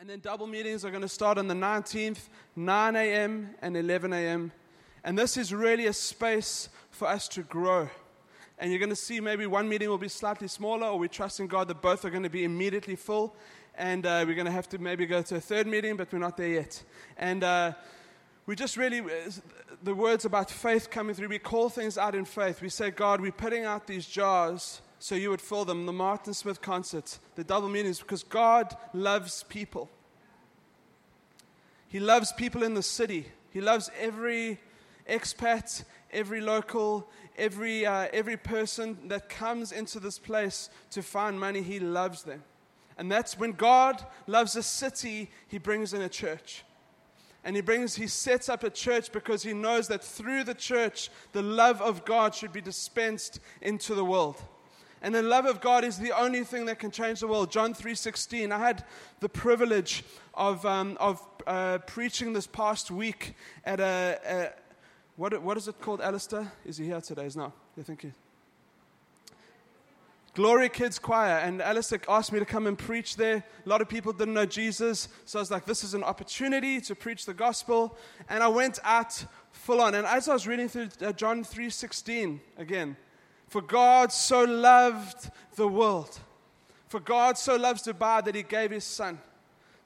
And then double meetings are going to start on the 19th, 9 a.m. and 11 a.m. And this is really a space for us to grow. And you're going to see maybe one meeting will be slightly smaller, or we trust in God that both are going to be immediately full. And uh, we're going to have to maybe go to a third meeting, but we're not there yet. And uh, we just really, the words about faith coming through, we call things out in faith. We say, God, we're putting out these jars so you would fill them. The Martin Smith concert, the double meanings, because God loves people. He loves people in the city. He loves every expat, every local, every, uh, every person that comes into this place to find money. He loves them. And that's when God loves a city, He brings in a church. And he brings, he sets up a church because he knows that through the church, the love of God should be dispensed into the world. And the love of God is the only thing that can change the world. John 3.16. I had the privilege of, um, of uh, preaching this past week at a, a, what, what is it called, Alistair? Is he here today? Is no. You think you. Glory Kids Choir, and Alistair asked me to come and preach there. A lot of people didn't know Jesus, so I was like, this is an opportunity to preach the gospel. And I went out full on. And as I was reading through uh, John 3.16 again, for God so loved the world. For God so loves Dubai that he gave his son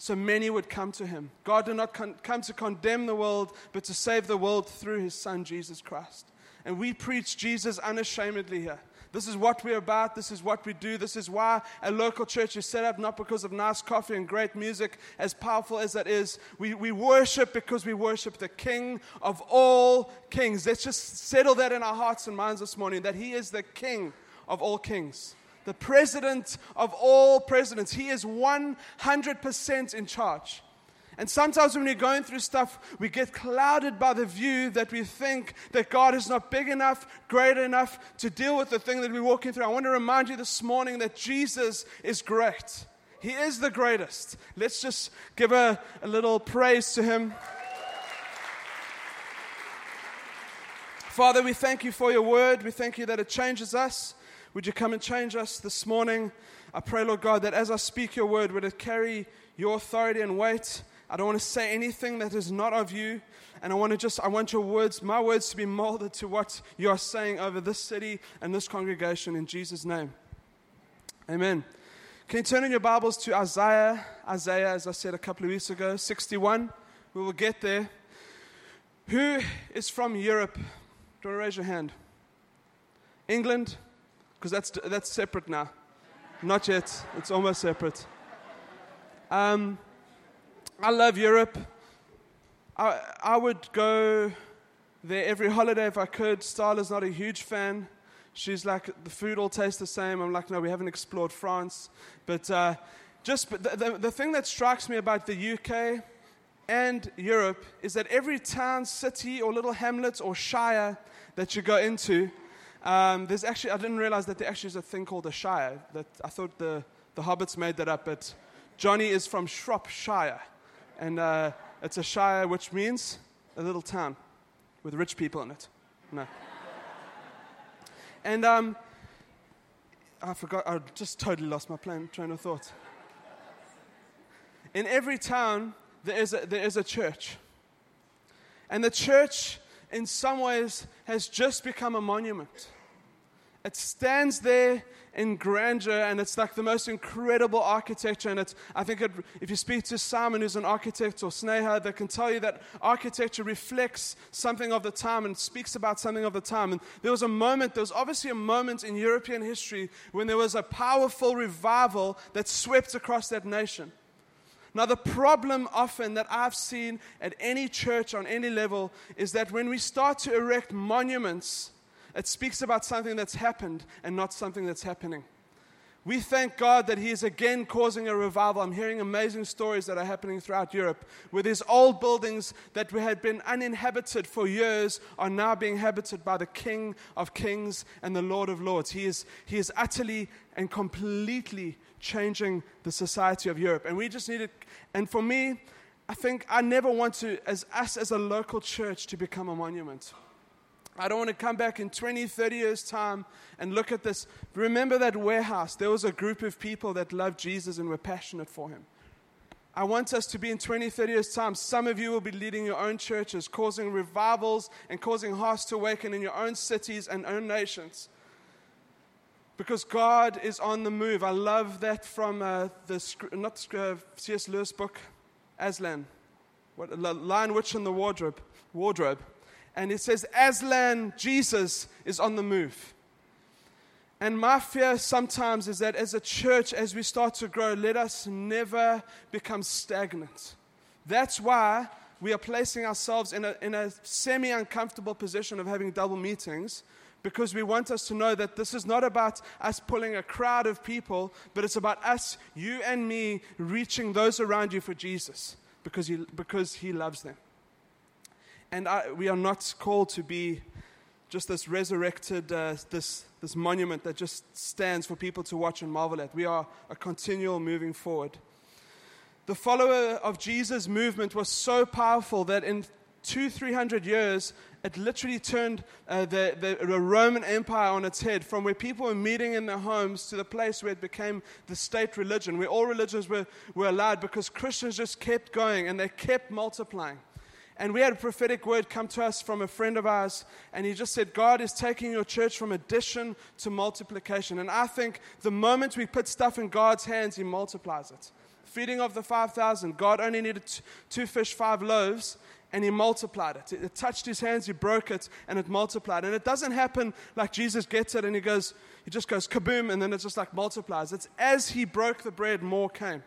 so many would come to him. God did not con- come to condemn the world, but to save the world through his son, Jesus Christ. And we preach Jesus unashamedly here. This is what we're about. This is what we do. This is why a local church is set up, not because of nice coffee and great music, as powerful as that is. We, we worship because we worship the King of all kings. Let's just settle that in our hearts and minds this morning that He is the King of all kings, the President of all presidents. He is 100% in charge. And sometimes when we're going through stuff, we get clouded by the view that we think that God is not big enough, great enough to deal with the thing that we're walking through. I want to remind you this morning that Jesus is great. He is the greatest. Let's just give a, a little praise to Him. Father, we thank you for your word. We thank you that it changes us. Would you come and change us this morning? I pray, Lord God, that as I speak your word, would it carry your authority and weight? I don't want to say anything that is not of you. And I want to just, I want your words, my words to be molded to what you are saying over this city and this congregation in Jesus' name. Amen. Can you turn in your Bibles to Isaiah? Isaiah, as I said a couple of weeks ago, 61. We will get there. Who is from Europe? Do you want to raise your hand? England? Because that's, that's separate now. Not yet. It's almost separate. Um, I love Europe. I, I would go there every holiday if I could. Starla's not a huge fan. She's like, the food all tastes the same. I'm like, no, we haven't explored France. But uh, just but the, the, the thing that strikes me about the UK and Europe is that every town, city, or little hamlet or shire that you go into, um, there's actually, I didn't realize that there actually is a thing called a shire. That I thought the, the hobbits made that up, but Johnny is from Shropshire and uh, it's a shire, which means a little town with rich people in it. No. and um, I forgot, I just totally lost my plan, train of thought. In every town, there is, a, there is a church. And the church, in some ways, has just become a monument. It stands there in grandeur, and it's like the most incredible architecture. And it's, I think it, if you speak to Simon, who's an architect, or Sneha, they can tell you that architecture reflects something of the time and speaks about something of the time. And there was a moment, there was obviously a moment in European history when there was a powerful revival that swept across that nation. Now, the problem often that I've seen at any church on any level is that when we start to erect monuments, it speaks about something that's happened and not something that's happening. We thank God that He is again causing a revival. I'm hearing amazing stories that are happening throughout Europe where these old buildings that had been uninhabited for years are now being inhabited by the King of Kings and the Lord of Lords. He is, he is utterly and completely changing the society of Europe. And we just need it. And for me, I think I never want to, as us as a local church, to become a monument. I don't want to come back in 20, 30 years' time and look at this. Remember that warehouse? There was a group of people that loved Jesus and were passionate for him. I want us to be in 20, 30 years' time. Some of you will be leading your own churches, causing revivals and causing hearts to awaken in your own cities and own nations. Because God is on the move. I love that from uh, the, not uh, C.S. Lewis book, Aslan. What, Lion, Witch, and the Wardrobe. Wardrobe. And it says, Aslan, Jesus, is on the move. And my fear sometimes is that as a church, as we start to grow, let us never become stagnant. That's why we are placing ourselves in a, in a semi uncomfortable position of having double meetings because we want us to know that this is not about us pulling a crowd of people, but it's about us, you and me, reaching those around you for Jesus because He, because he loves them. And I, we are not called to be just this resurrected, uh, this, this monument that just stands for people to watch and marvel at. We are a continual moving forward. The follower of Jesus movement was so powerful that in two, three hundred years, it literally turned uh, the, the, the, Roman Empire on its head from where people were meeting in their homes to the place where it became the state religion, where all religions were, were allowed because Christians just kept going and they kept multiplying. And we had a prophetic word come to us from a friend of ours, and he just said, God is taking your church from addition to multiplication. And I think the moment we put stuff in God's hands, he multiplies it. Feeding of the 5,000, God only needed two fish, five loaves, and he multiplied it. It touched his hands, he broke it, and it multiplied. And it doesn't happen like Jesus gets it and he goes, he just goes kaboom, and then it just like multiplies. It's as he broke the bread, more came.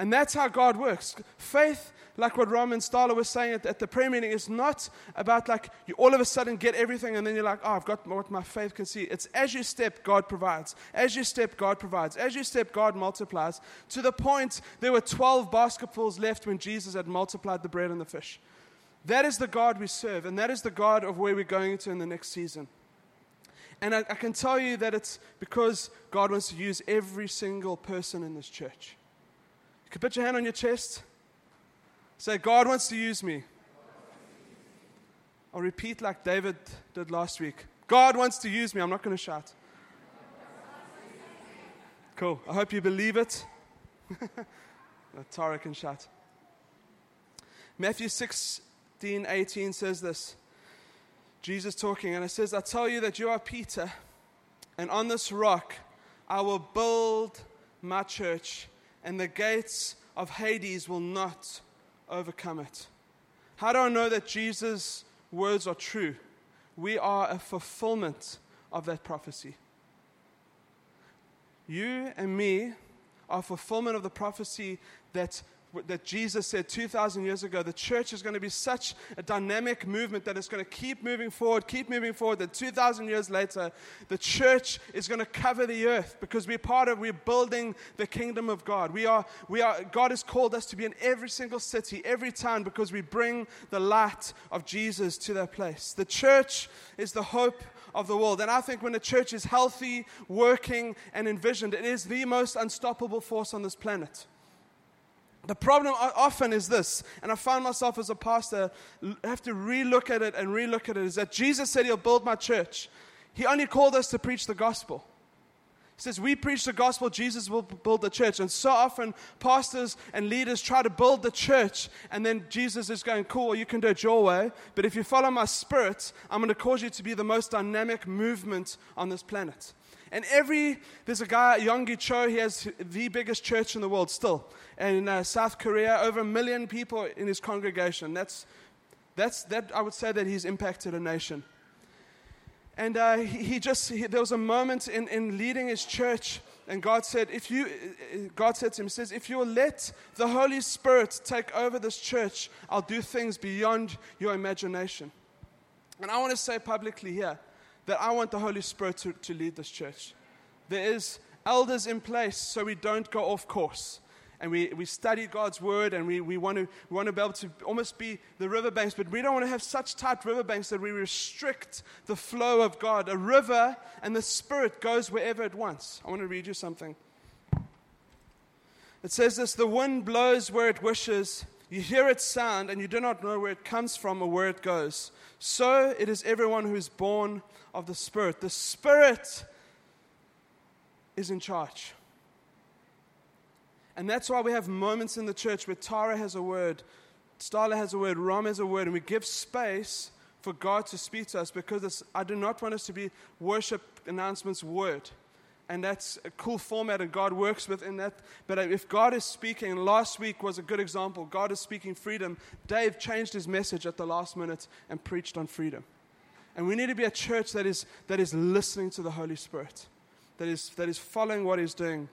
And that's how God works. Faith like what Roman Stahler was saying at, at, the prayer meeting, is not about like you all of a sudden get everything and then you're like, oh, I've got what my faith can see. It's as you step, God provides. As you step, God provides. As you step, God multiplies. To the point, there were 12 basketfuls left when Jesus had multiplied the bread and the fish. That is the God we serve, and that is the God of where we're going into in the next season. And I, I can tell you that it's because God wants to use every single person in this church. You can put your hand on your chest. Say, God wants to use me. I'll repeat like David did last week. God wants to use me. I'm not going to shout. Cool. I hope you believe it. Tara can shout. Matthew 16, 18 says this. Jesus talking, and it says, I tell you that you are Peter, and on this rock I will build my church, and the gates of Hades will not overcome it. How do I know that Jesus' words are true? We are a fulfillment of that prophecy. You and me are fulfillment of the prophecy that that Jesus said 2,000 years ago, the church is going to be such a dynamic movement that it's going to keep moving forward, keep moving forward. That 2,000 years later, the church is going to cover the earth because we're part of, we're building the kingdom of God. We are, we are, God has called us to be in every single city, every town, because we bring the light of Jesus to that place. The church is the hope of the world. And I think when the church is healthy, working, and envisioned, it is the most unstoppable force on this planet. The problem often is this, and I find myself as a pastor have to relook at it and relook at it, is that Jesus said he'll build my church. He only called us to preach the gospel. He says, We preach the gospel, Jesus will build the church. And so often, pastors and leaders try to build the church, and then Jesus is going, Cool, you can do it your way. But if you follow my spirit, I'm going to cause you to be the most dynamic movement on this planet. And every, there's a guy, Yonggi Cho, he has the biggest church in the world still. And in uh, South Korea, over a million people in his congregation. That's, that's, that, I would say that he's impacted a nation. And uh, he, he, just, he, there was a moment in, in leading his church, and God said, if you, God said to him, he says, if you'll let the Holy Spirit take over this church, I'll do things beyond your imagination. And I want to say publicly here, that I want the Holy Spirit to, to lead this church. There is elders in place so we don't go off course. And we, we study God's word and we, we, want to, we want to be able to almost be the riverbanks, but we don't want to have such tight riverbanks that we restrict the flow of God. A river and the Spirit goes wherever it wants. I want to read you something. It says this The wind blows where it wishes, you hear its sound, and you do not know where it comes from or where it goes. So it is everyone who is born of the Spirit. The Spirit is in charge. And that's why we have moments in the church where Tara has a word, Starla has a word, Ram has a word, and we give space for God to speak to us because I do not want us to be worship announcements word. And that's a cool format, and God works within that. But if God is speaking, last week was a good example. God is speaking freedom. Dave changed his message at the last minute and preached on freedom. And we need to be a church that is, that is listening to the Holy Spirit, that is, that is following what He's doing.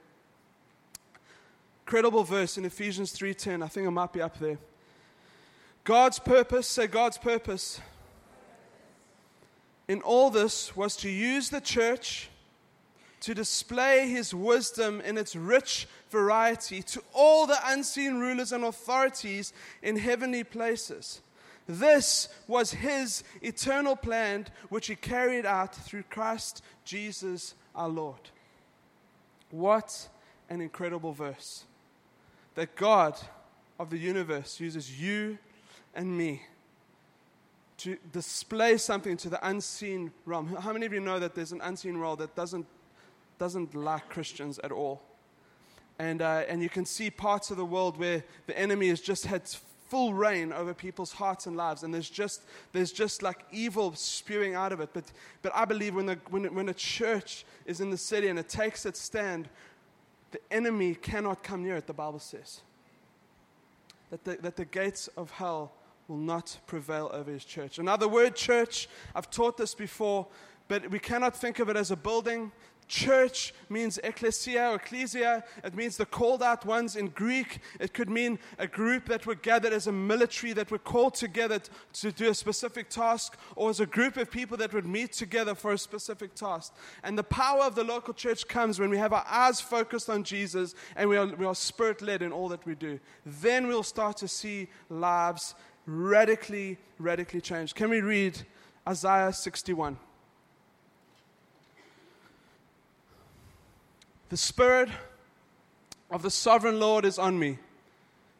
Credible verse in Ephesians 3:10. I think it might be up there. God's purpose, say God's purpose. In all this was to use the church to display his wisdom in its rich variety to all the unseen rulers and authorities in heavenly places. This was his eternal plan, which he carried out through Christ Jesus our Lord. What an incredible verse! That God of the universe uses you and me to display something to the unseen realm. How many of you know that there's an unseen realm that doesn't, doesn't like Christians at all? And, uh, and you can see parts of the world where the enemy has just had full reign over people's hearts and lives, and there's just, there's just like evil spewing out of it. But, but I believe when, the, when, when a church is in the city and it takes its stand, the enemy cannot come near it, the Bible says. That the, that the gates of hell will not prevail over his church. Another word, church, I've taught this before, but we cannot think of it as a building. Church means ecclesia or ecclesia. It means the called out ones in Greek. It could mean a group that were gathered as a military that were called together to do a specific task, or as a group of people that would meet together for a specific task. And the power of the local church comes when we have our eyes focused on Jesus and we are, we are spirit led in all that we do. Then we'll start to see lives radically, radically changed. Can we read Isaiah 61? The Spirit of the sovereign Lord is on me,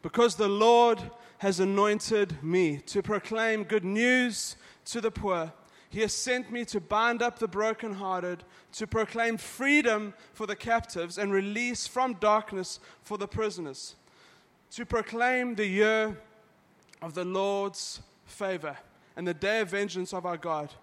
because the Lord has anointed me to proclaim good news to the poor. He has sent me to bind up the brokenhearted, to proclaim freedom for the captives and release from darkness for the prisoners, to proclaim the year of the Lord's favor and the day of vengeance of our God,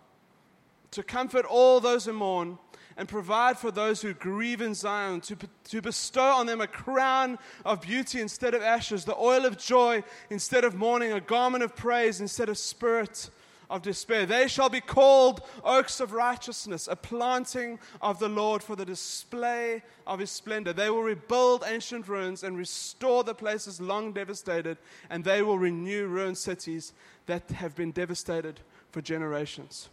to comfort all those who mourn and provide for those who grieve in Zion, to, to bestow on them a crown of beauty instead of ashes, the oil of joy instead of mourning, a garment of praise instead of spirit of despair. They shall be called oaks of righteousness, a planting of the Lord for the display of his splendor. They will rebuild ancient ruins and restore the places long devastated, and they will renew ruined cities that have been devastated for generations.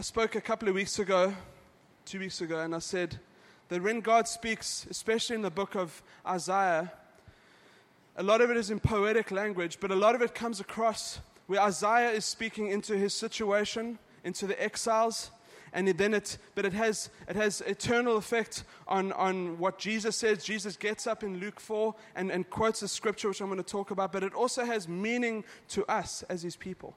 I spoke a couple of weeks ago, two weeks ago, and I said that when God speaks, especially in the book of Isaiah, a lot of it is in poetic language, but a lot of it comes across where Isaiah is speaking into his situation, into the exiles, and then it, but it has, it has eternal effect on, on what Jesus says. Jesus gets up in Luke 4 and, and quotes a scripture, which I'm going to talk about, but it also has meaning to us as his people,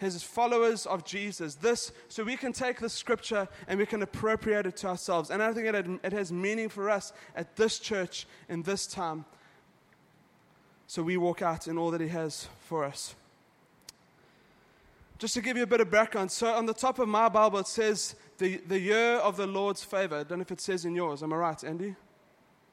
as followers of Jesus. This, so we can take the scripture and we can appropriate it to ourselves. And I think it, it has meaning for us at this church in this time so we walk out in all that He has for us. Just to give you a bit of background, so on the top of my Bible it says the, the year of the Lord's favor. I don't know if it says in yours. Am I right, Andy?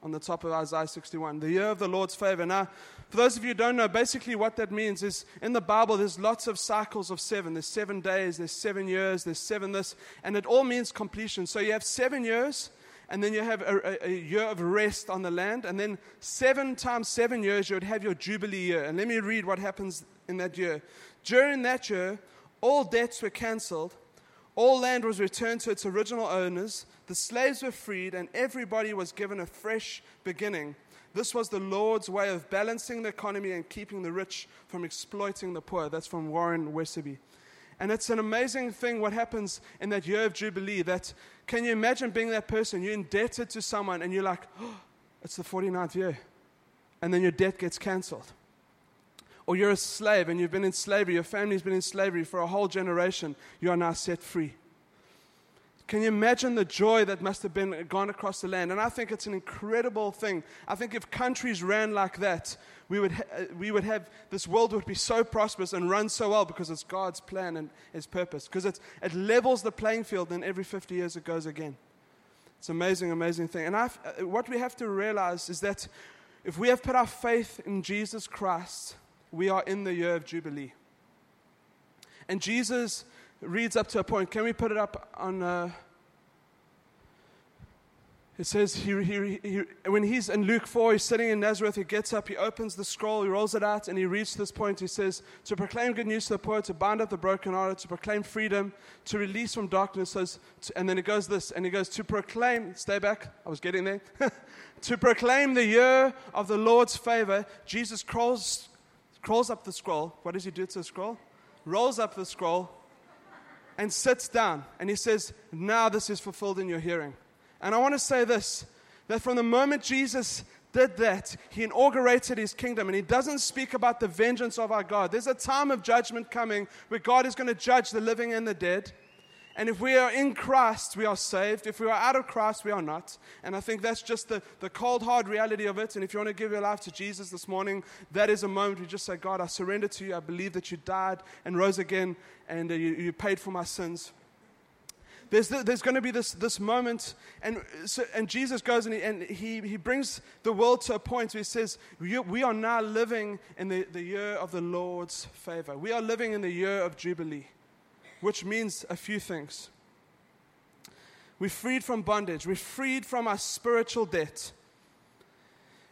On the top of Isaiah 61. The year of the Lord's favor. Now, for those of you who don't know, basically what that means is in the Bible there's lots of cycles of seven. There's seven days, there's seven years, there's seven this, and it all means completion. So you have seven years and then you have a, a, year of rest on the land, and then seven times seven years you would have your Jubilee year. And let me read what happens in that year. During that year, all debts were cancelled, all land was returned to its original owners, the slaves were freed, and everybody was given a fresh beginning. This was the Lord's way of balancing the economy and keeping the rich from exploiting the poor. That's from Warren Wiersbe. And it's an amazing thing what happens in that year of Jubilee. That can you imagine being that person? You're indebted to someone and you're like, oh, it's the 49th year. And then your debt gets cancelled. Or you're a slave and you've been in slavery, your family's been in slavery for a whole generation. You are now set free. Can you imagine the joy that must have been gone across the land? And I think it's an incredible thing. I think if countries ran like that, we would, ha- uh, we would have this world would be so prosperous and run so well because it's God's plan and His purpose. Because it levels the playing field, and every 50 years it goes again. It's an amazing, amazing thing. And I've, uh, what we have to realize is that if we have put our faith in Jesus Christ, we are in the year of Jubilee. And Jesus reads up to a point. Can we put it up on? Uh, it says he, he, he, when he's in Luke 4, he's sitting in Nazareth, he gets up, he opens the scroll, he rolls it out, and he reads this point. He says, To proclaim good news to the poor, to bind up the broken brokenhearted, to proclaim freedom, to release from darkness. Says, and then it goes this, and he goes, To proclaim, stay back, I was getting there. to proclaim the year of the Lord's favor, Jesus crawls, crawls up the scroll. What does he do to the scroll? Rolls up the scroll, and sits down and he says, Now this is fulfilled in your hearing. And I want to say this that from the moment Jesus did that, he inaugurated his kingdom and he doesn't speak about the vengeance of our God. There's a time of judgment coming where God is going to judge the living and the dead. And if we are in Christ, we are saved. If we are out of Christ, we are not. And I think that's just the, the cold, hard reality of it. And if you want to give your life to Jesus this morning, that is a moment we just say, God, I surrender to you. I believe that you died and rose again and uh, you, you paid for my sins there's, the, there's going to be this, this moment, and, so, and Jesus goes and, he, and he, he brings the world to a point where he says, we, we are now living in the, the year of the Lord's favor. We are living in the year of Jubilee which means a few things. We're freed from bondage, we're freed from our spiritual debt.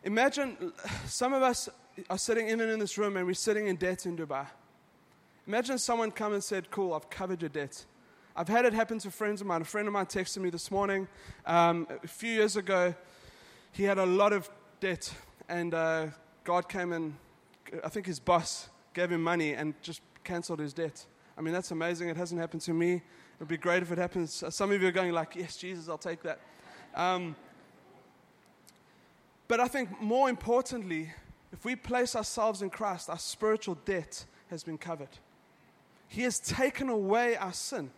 Imagine some of us are sitting even in this room and we're sitting in debt in Dubai. Imagine someone come and said, Cool, I've covered your debt. I've had it happen to friends of mine. A friend of mine texted me this morning. Um, a few years ago, he had a lot of debt, and uh, God came and I think his boss gave him money and just canceled his debt. I mean, that's amazing. It hasn't happened to me. It would be great if it happens. Some of you are going like, yes, Jesus, I'll take that. Um, but I think more importantly, if we place ourselves in Christ, our spiritual debt has been covered. He has taken away our sin.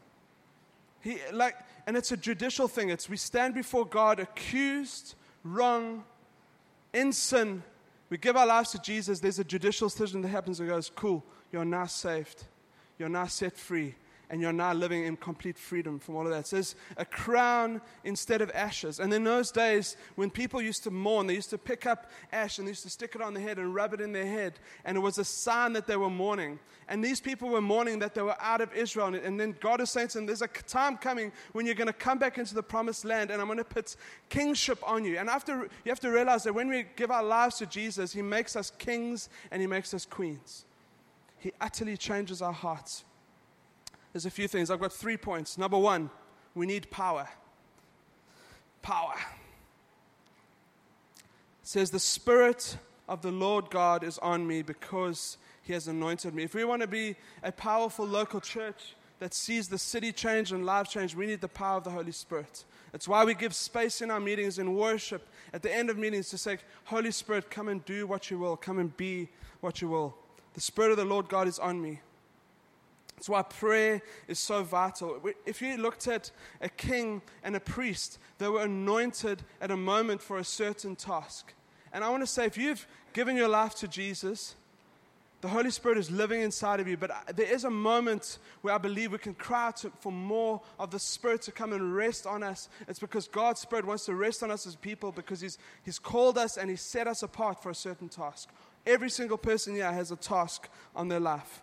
He, like, and it's a judicial thing. It's we stand before God accused, wrong, in sin. We give our lives to Jesus. There's a judicial decision that happens and goes, cool, you're now saved you're now set free and you're now living in complete freedom from all of that. It says a crown instead of ashes. And in those days, when people used to mourn, they used to pick up ash and they used to stick it on their head and rub it in their head. And it was a sign that they were mourning. And these people were mourning that they were out of Israel. And then God is saying to them, There's a time coming when you're going to come back into the promised land and I'm going to put kingship on you. And after, you have to realize that when we give our lives to Jesus, He makes us kings and He makes us queens. He utterly changes our hearts. There's a few things. I've got three points. Number one, we need power. Power. It says, The Spirit of the Lord God is on me because He has anointed me. If we want to be a powerful local church that sees the city change and lives change, we need the power of the Holy Spirit. It's why we give space in our meetings in worship at the end of meetings to say, Holy Spirit, come and do what you will, come and be what you will. The Spirit of the Lord God is on me. That's why prayer is so vital. If you looked at a king and a priest, they were anointed at a moment for a certain task. And I want to say, if you've given your life to Jesus, the Holy Spirit is living inside of you. But uh, there is a moment where I believe we can cry to, for more of the Spirit to come and rest on us. It's because God's Spirit wants to rest on us as people because He's, he's called us and He's set us apart for a certain task. Every single person here has a task on their life.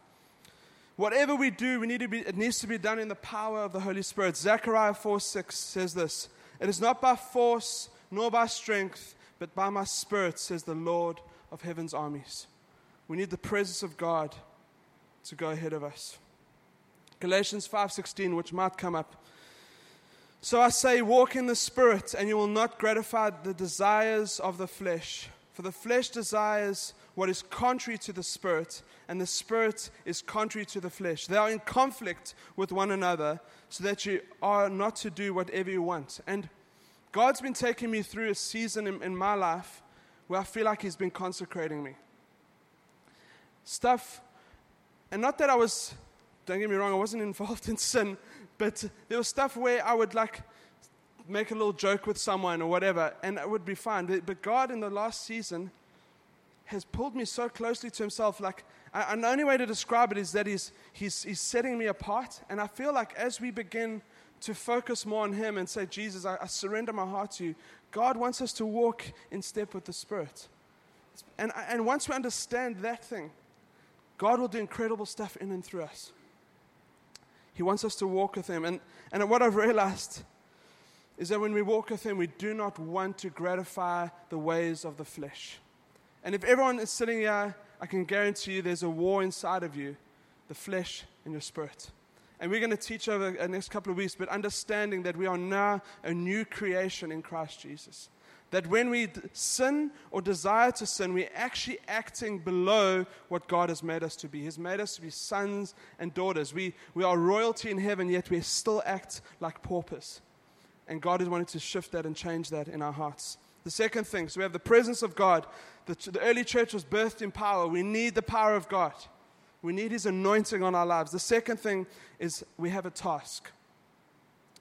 Whatever we do, we need to be, it needs to be done in the power of the Holy Spirit. Zechariah 4 6 says this It is not by force nor by strength, but by my spirit, says the Lord of heaven's armies. We need the presence of God to go ahead of us. Galatians 5:16 which might come up. So I say walk in the spirit and you will not gratify the desires of the flesh. For the flesh desires what is contrary to the Spirit, and the Spirit is contrary to the flesh. They are in conflict with one another, so that you are not to do whatever you want. And God's been taking me through a season in, in my life where I feel like He's been consecrating me. Stuff, and not that I was, don't get me wrong, I wasn't involved in sin, But there was stuff where I would like make a little joke with someone or whatever, and it would be fine. But, but God, in the last season, has pulled me so closely to Himself. Like, and the only way to describe it is that he's, he's, he's setting me apart. And I feel like as we begin to focus more on Him and say, Jesus, I, I surrender my heart to you, God wants us to walk in step with the Spirit. And, and once we understand that thing, God will do incredible stuff in and through us. He wants us to walk with Him. And, and what I've realized is that when we walk with Him, we do not want to gratify the ways of the flesh. And if everyone is sitting here, I can guarantee you there's a war inside of you the flesh and your spirit. And we're going to teach over the next couple of weeks, but understanding that we are now a new creation in Christ Jesus. That when we sin or desire to sin, we're actually acting below what God has made us to be. He's made us to be sons and daughters. We, we are royalty in heaven, yet we still act like paupers. And God is wanting to shift that and change that in our hearts. The second thing, so we have the presence of God. The, the early church was birthed in power. We need the power of God. We need His anointing on our lives. The second thing is we have a task.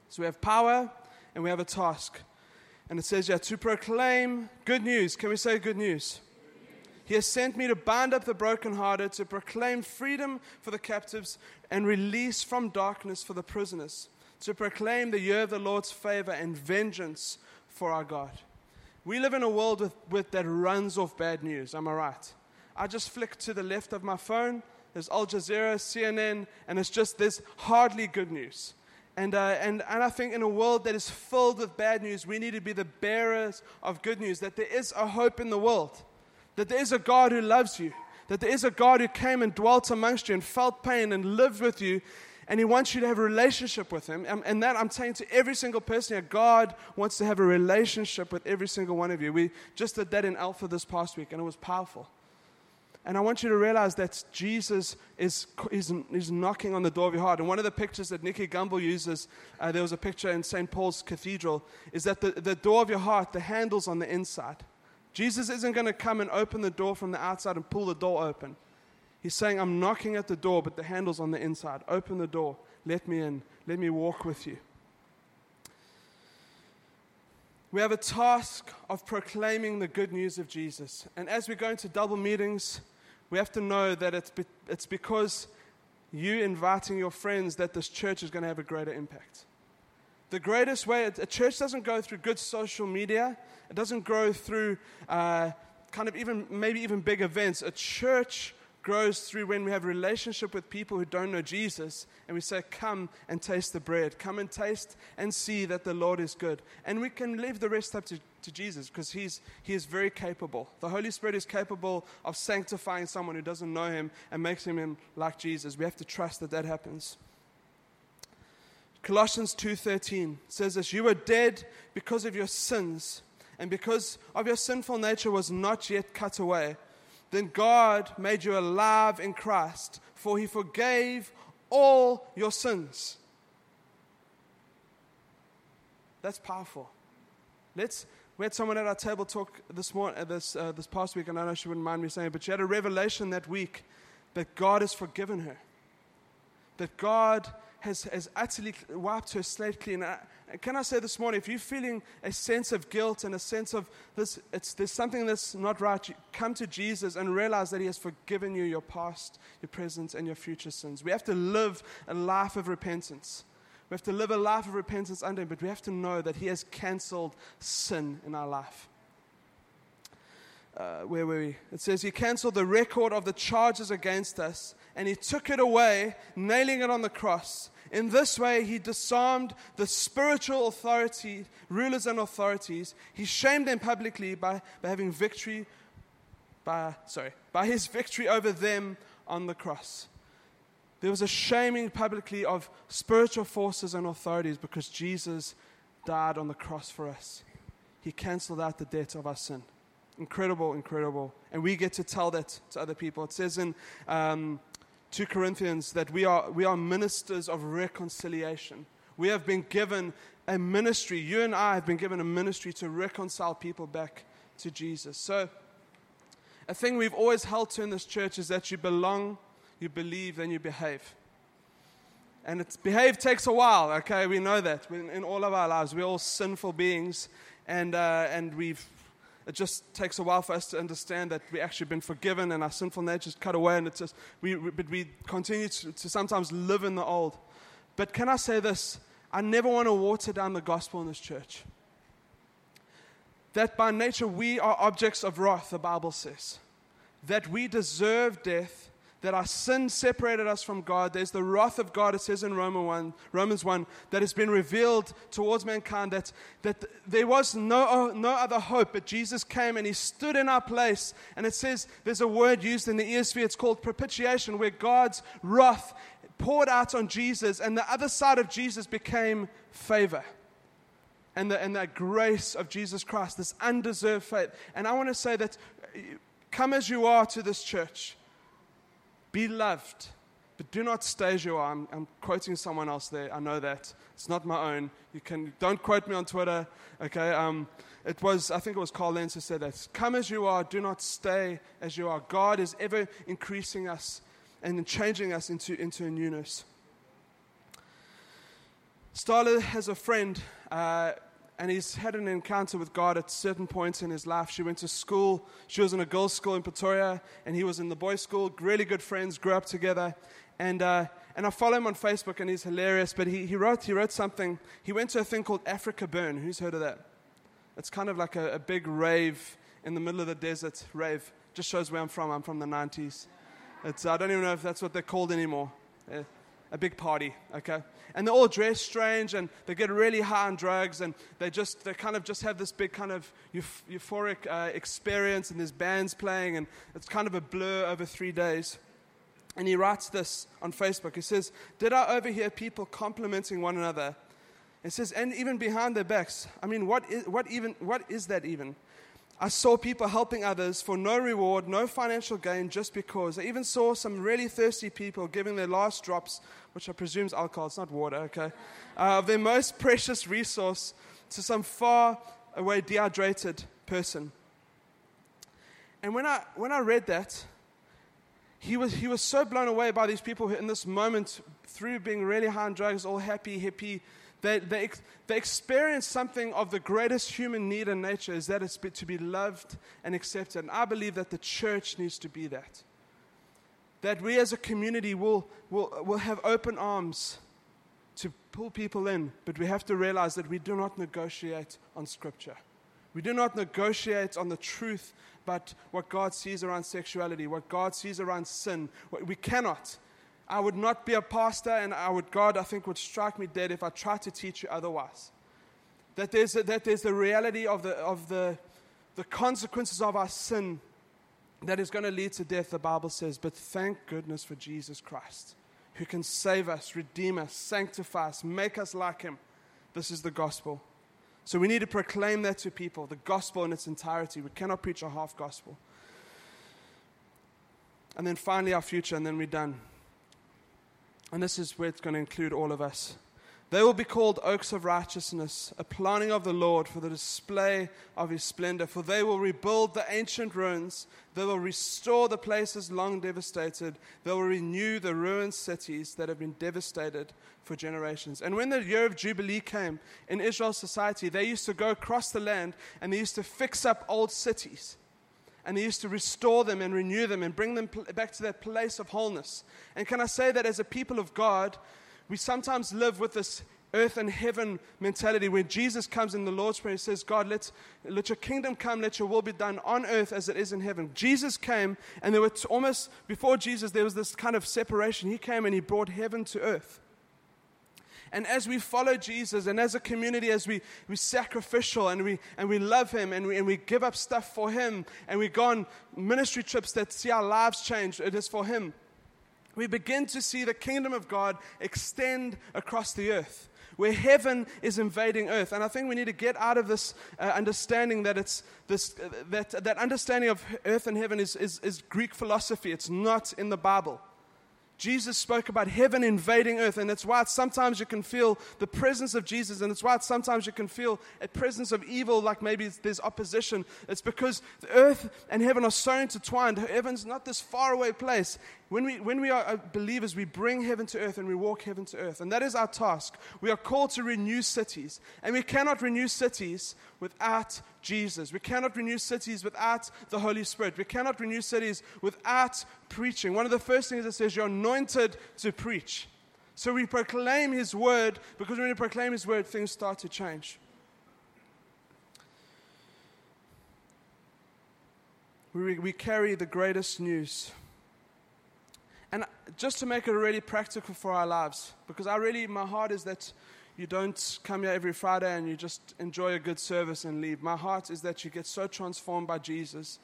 So we have power and we have a task. And it says, yeah, to proclaim good news. Can we say good news? He has sent me to bind up the brokenhearted, to proclaim freedom for the captives, and release from darkness for the prisoners, to proclaim the year of the Lord's favor and vengeance for our God. We live in a world with, with, that runs off bad news. Am I right? I just flick to the left of my phone. There's Al Jazeera, CNN, and it's just there's hardly good news. And, uh, and, and I think in a world that is filled with bad news, we need to be the bearers of good news that there is a hope in the world, that there is a God who loves you, that there is a God who came and dwelt amongst you and felt pain and lived with you, and He wants you to have a relationship with Him. And, and that I'm saying to every single person here, God wants to have a relationship with every single one of you. We just did that in Alpha this past week, and it was powerful. And I want you to realize that Jesus is, is, is knocking on the door of your heart. And one of the pictures that Nicky Gumbel uses, uh, there was a picture in St. Paul's Cathedral, is that the, the door of your heart, the handle's on the inside. Jesus isn't going to come and open the door from the outside and pull the door open. He's saying, I'm knocking at the door, but the handle's on the inside. Open the door. Let me in. Let me walk with you. We have a task of proclaiming the good news of Jesus. And as we go into double meetings, we have to know that it's, be, it's because you inviting your friends that this church is going to have a greater impact. The greatest way, a church doesn't go through good social media, it doesn't grow through uh, kind of even, maybe even big events. A church grows through when we have a relationship with people who don't know Jesus and we say, Come and taste the bread. Come and taste and see that the Lord is good. And we can leave the rest up to, to Jesus because he's, he is very capable. The Holy Spirit is capable of sanctifying someone who doesn't know him and makes him like Jesus. We have to trust that that happens. Colossians 2:13 says this, you were dead because of your sins and because of your sinful nature was not yet cut away then God made you alive in Christ, for he forgave all your sins. That's powerful. Let's. We had someone at our table talk this morning, uh, this uh, this past week, and I know she wouldn't mind me saying, but she had a revelation that week that God has forgiven her, that God has, has utterly wiped her slate clean. And can I say this morning, if you're feeling a sense of guilt and a sense of this, it's, there's something that's not right, come to Jesus and realize that He has forgiven you your past, your present, and your future sins. We have to live a life of repentance. We have to live a life of repentance under Him, but we have to know that He has canceled sin in our life. Uh, where were we? It says, He canceled the record of the charges against us, and He took it away, nailing it on the cross. In this way, he disarmed the spiritual authority, rulers and authorities. He shamed them publicly by, by having victory, by, sorry, by his victory over them on the cross. There was a shaming publicly of spiritual forces and authorities because Jesus died on the cross for us. He canceled out the debt of our sin. Incredible, incredible. And we get to tell that to other people. It says in um, 2 Corinthians that we are, we are ministers of reconciliation. We have been given a ministry. You and I have been given a ministry to reconcile people back to Jesus. So, a thing we've always held to in this church is that you belong, you believe, and you behave. And it's, behave takes a while, okay? We know that. In, in all of our lives, we're all sinful beings, and, uh, and we've, it just takes a while for us to understand that we've actually been forgiven and our sinful nature's cut away, and it's just, we, we but we continue to, to sometimes live in the old. But can I say this? I never want to water down the gospel in this church. That by nature we are objects of wrath, the Bible says. That we deserve death that our sin separated us from God. There's the wrath of God, it says in Romans 1, Romans 1 that has been revealed towards mankind, that, that there was no, no other hope, but Jesus came and he stood in our place. And it says there's a word used in the ESV, it's called propitiation, where God's wrath poured out on Jesus, and the other side of Jesus became favor. And the, and the grace of Jesus Christ, this undeserved faith. And I want to say that uh, come as you are to this church be loved, but do not stay as you are. I'm, I'm, quoting someone else there. I know that. It's not my own. You can, don't quote me on Twitter. Okay. Um, it was, I think it was Carl Lentz who said that. Come as you are, do not stay as you are. God is ever increasing us and changing us into, into a newness. Starla has a friend uh, and he's had an encounter with God at certain points in his life. She went to school. She was in a girls' school in Pretoria, and he was in the boys' school. Really good friends, grew up together. And, uh, and I follow him on Facebook, and he's hilarious. But he, he, wrote, he wrote something. He went to a thing called AfrikaBurn. Who's heard of that? It's kind of like a, a big rave in the middle of the desert. Rave. Just shows where I'm from. I'm from the 90s. It's, I don't even know if that's what they're called anymore. Yeah a big party, okay? And they're all dressed strange and they get really high on drugs and they just, they kind of just have this big kind of euphoric uh, experience and there's bands playing and it's kind of a blur over three days. And he writes this on Facebook. He says, Did I overhear people complimenting one another? It says, and even behind their backs. I mean, what is, what even, what is that even? I saw people helping others for no reward, no financial gain, just because. I even saw some really thirsty people giving their last drops, which I presume is alcohol, it's not water, okay, uh, of their most precious resource to some far away dehydrated person. And when I, when I read that, he was, he was so blown away by these people in this moment, through being really high on drugs, all happy, hippie they, they, they experience something of the greatest human need in nature is that it's to be loved and accepted. And I believe that the church needs to be that. That we as a community will, will, will have open arms to pull people in, but we have to realize that we do not negotiate on Scripture. We do not negotiate on the truth, but what God sees around sexuality, what God sees around sin. We cannot. I would not be a pastor, and I would, God, I think, would strike me dead if I tried to teach you otherwise. That there's, a, that there's the reality of, the, of the, the consequences of our sin that is going to lead to death, the Bible says. But thank goodness for Jesus Christ, who can save us, redeem us, sanctify us, make us like Him. This is the gospel. So we need to proclaim that to people, the gospel in its entirety. We cannot preach a half gospel. And then finally, our future, and then we're done. And this is where it's going to include all of us. They will be called oaks of righteousness, a planting of the Lord for the display of his splendor. For they will rebuild the ancient ruins. They will restore the places long devastated. They will renew the ruined cities that have been devastated for generations. And when the year of Jubilee came in Israel's society, they used to go across the land and they used to fix up old cities and he used to restore them and renew them and bring them back to that place of wholeness. And can I say that as a people of God, we sometimes live with this earth and heaven mentality where Jesus comes in the Lord's Prayer and says, God, let, let your kingdom come, let your will be done on earth as it is in heaven. Jesus came, and there were almost, before Jesus, there was this kind of separation. He came and he brought heaven to earth. And as we follow Jesus and as a community, as we, we sacrificial and we, and we love Him and we, and we give up stuff for Him and we go on ministry trips that see our lives change, it is for Him. We begin to see the kingdom of God extend across the earth where heaven is invading earth. And I think we need to get out of this uh, understanding that it's this, uh, that, that understanding of earth and heaven is, is, is Greek philosophy. It's not in the Bible. Jesus spoke about heaven invading earth, and that's why sometimes you can feel the presence of Jesus, and it's why sometimes you can feel a presence of evil, like maybe there's opposition. It's because the earth and heaven are so intertwined. Heaven's not this faraway place. When we, when we are uh, believers, we bring heaven to earth and we walk heaven to earth. And that is our task. We are called to renew cities. And we cannot renew cities without Jesus. We cannot renew cities without the Holy Spirit. We cannot renew cities without preaching. One of the first things it says, you're anointed to preach. So we proclaim His word because when we proclaim His word, things start to change. We, we carry the greatest news. Just to make it really practical for our lives, because I really, my heart is that you don't come here every Friday and you just enjoy a good service and leave. My heart is that you get so transformed by Jesus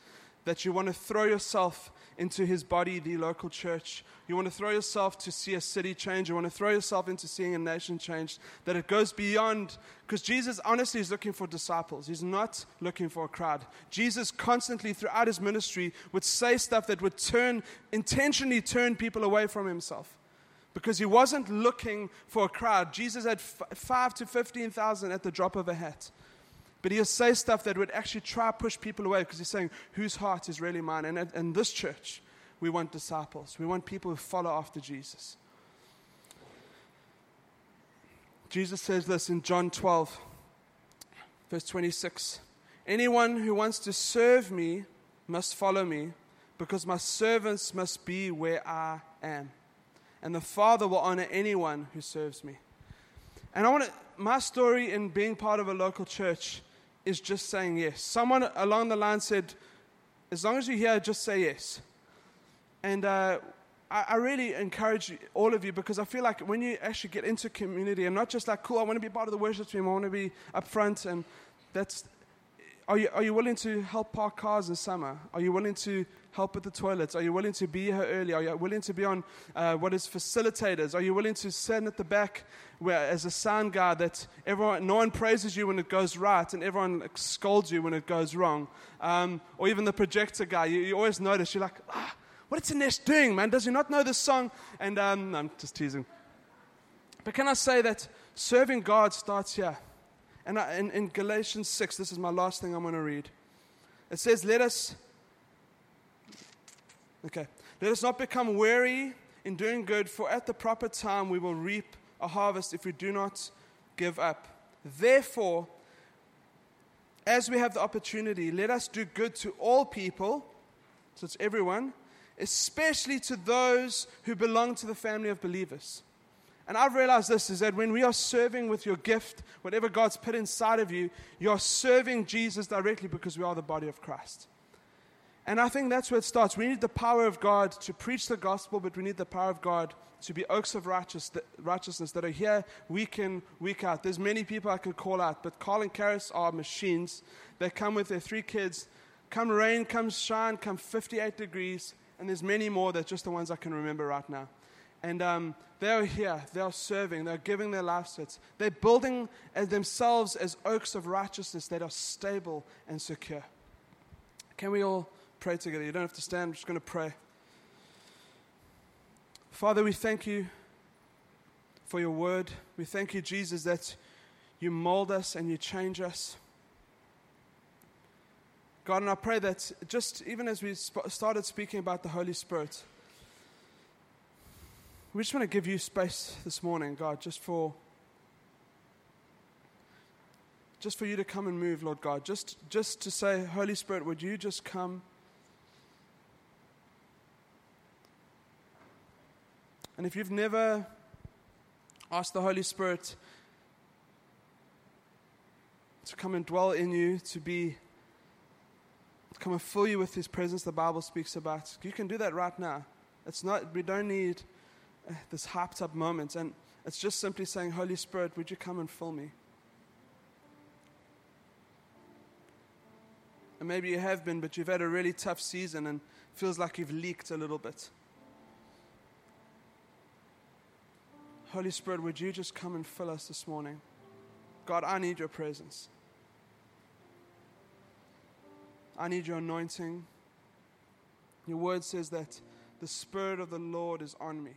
that you want to throw yourself into his body, the local church. You want to throw yourself to see a city change. You want to throw yourself into seeing a nation change. That it goes beyond, because Jesus honestly is looking for disciples. He's not looking for a crowd. Jesus constantly, throughout his ministry, would say stuff that would turn, intentionally turn people away from himself. Because he wasn't looking for a crowd. Jesus had f- five to 15,000 at the drop of a hat. But he'll say stuff that would actually try to push people away because he's saying, whose heart is really mine? And in this church, we want disciples. We want people who follow after Jesus. Jesus says this in John 12, verse 26 Anyone who wants to serve me must follow me, because my servants must be where I am. And the Father will honor anyone who serves me. And I want to, my story in being part of a local church is just saying yes. Someone along the line said, as long as you're here, just say yes. And uh, I, I, really encourage all of you because I feel like when you actually get into community and not just like, cool, I want to be part of the worship team, I want to be up front, and that's. Are you, are you willing to help park cars in summer? Are you willing to help with the toilets? Are you willing to be here early? Are you willing to be on uh, what is facilitators? Are you willing to stand at the back where, as a sound guy that everyone, no one praises you when it goes right and everyone scolds you when it goes wrong? Um, or even the projector guy, you, you always notice, you're like, ah, what is Nest doing, man? Does he not know this song? And um, I'm just teasing. But can I say that serving God starts here? And I, in, in Galatians 6, this is my last thing I'm going to read. It says, Let us Okay. Let us not become weary in doing good, for at the proper time we will reap a harvest if we do not give up. Therefore, as we have the opportunity, let us do good to all people, so it's everyone, especially to those who belong to the family of believers. And I've realized this is that when we are serving with your gift, whatever God's put inside of you, you're serving Jesus directly because we are the body of Christ. And I think that's where it starts. We need the power of God to preach the gospel, but we need the power of God to be oaks of righteous, righteousness that are here week in, week out. There's many people I can call out, but Carl and Karis are machines. They come with their three kids. Come rain, come shine, come 58 degrees, and there's many more that just the ones I can remember right now. And um, they are here, they are serving, they're giving their lives to it. They're building as themselves as oaks of righteousness that are stable and secure. Can we all pray together. You don't have to stand, I'm just going to pray. Father, we thank you for your word. We thank you, Jesus, that you mold us and you change us. God, and I pray that just even as we sp- started speaking about the Holy Spirit, we just want to give you space this morning, God, just for just for you to come and move, Lord God. Just just to say, Holy Spirit, would you just come And if you've never asked the Holy Spirit to come and dwell in you, to be to come and fill you with His presence, the Bible speaks about, you can do that right now. It's not. We don't need uh, this hyped up moment, and it's just simply saying, Holy Spirit, would you come and fill me? And maybe you have been, but you've had a really tough season and feels like you've leaked a little bit. Holy Spirit, would you just come and fill us this morning? God, I need your presence. I need your anointing. Your word says that the Spirit of the Lord is on me.